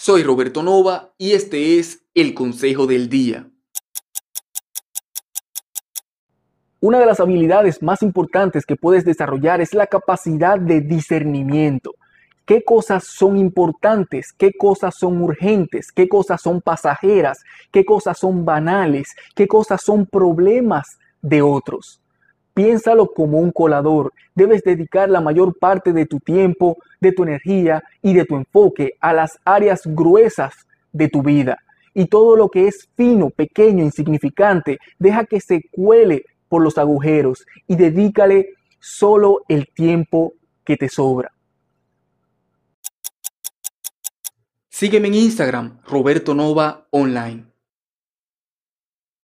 Soy Roberto Nova y este es el Consejo del Día. Una de las habilidades más importantes que puedes desarrollar es la capacidad de discernimiento. ¿Qué cosas son importantes? ¿Qué cosas son urgentes? ¿Qué cosas son pasajeras? ¿Qué cosas son banales? ¿Qué cosas son problemas de otros? Piénsalo como un colador. Debes dedicar la mayor parte de tu tiempo, de tu energía y de tu enfoque a las áreas gruesas de tu vida. Y todo lo que es fino, pequeño, insignificante, deja que se cuele por los agujeros y dedícale solo el tiempo que te sobra. Sígueme en Instagram, Roberto Nova Online.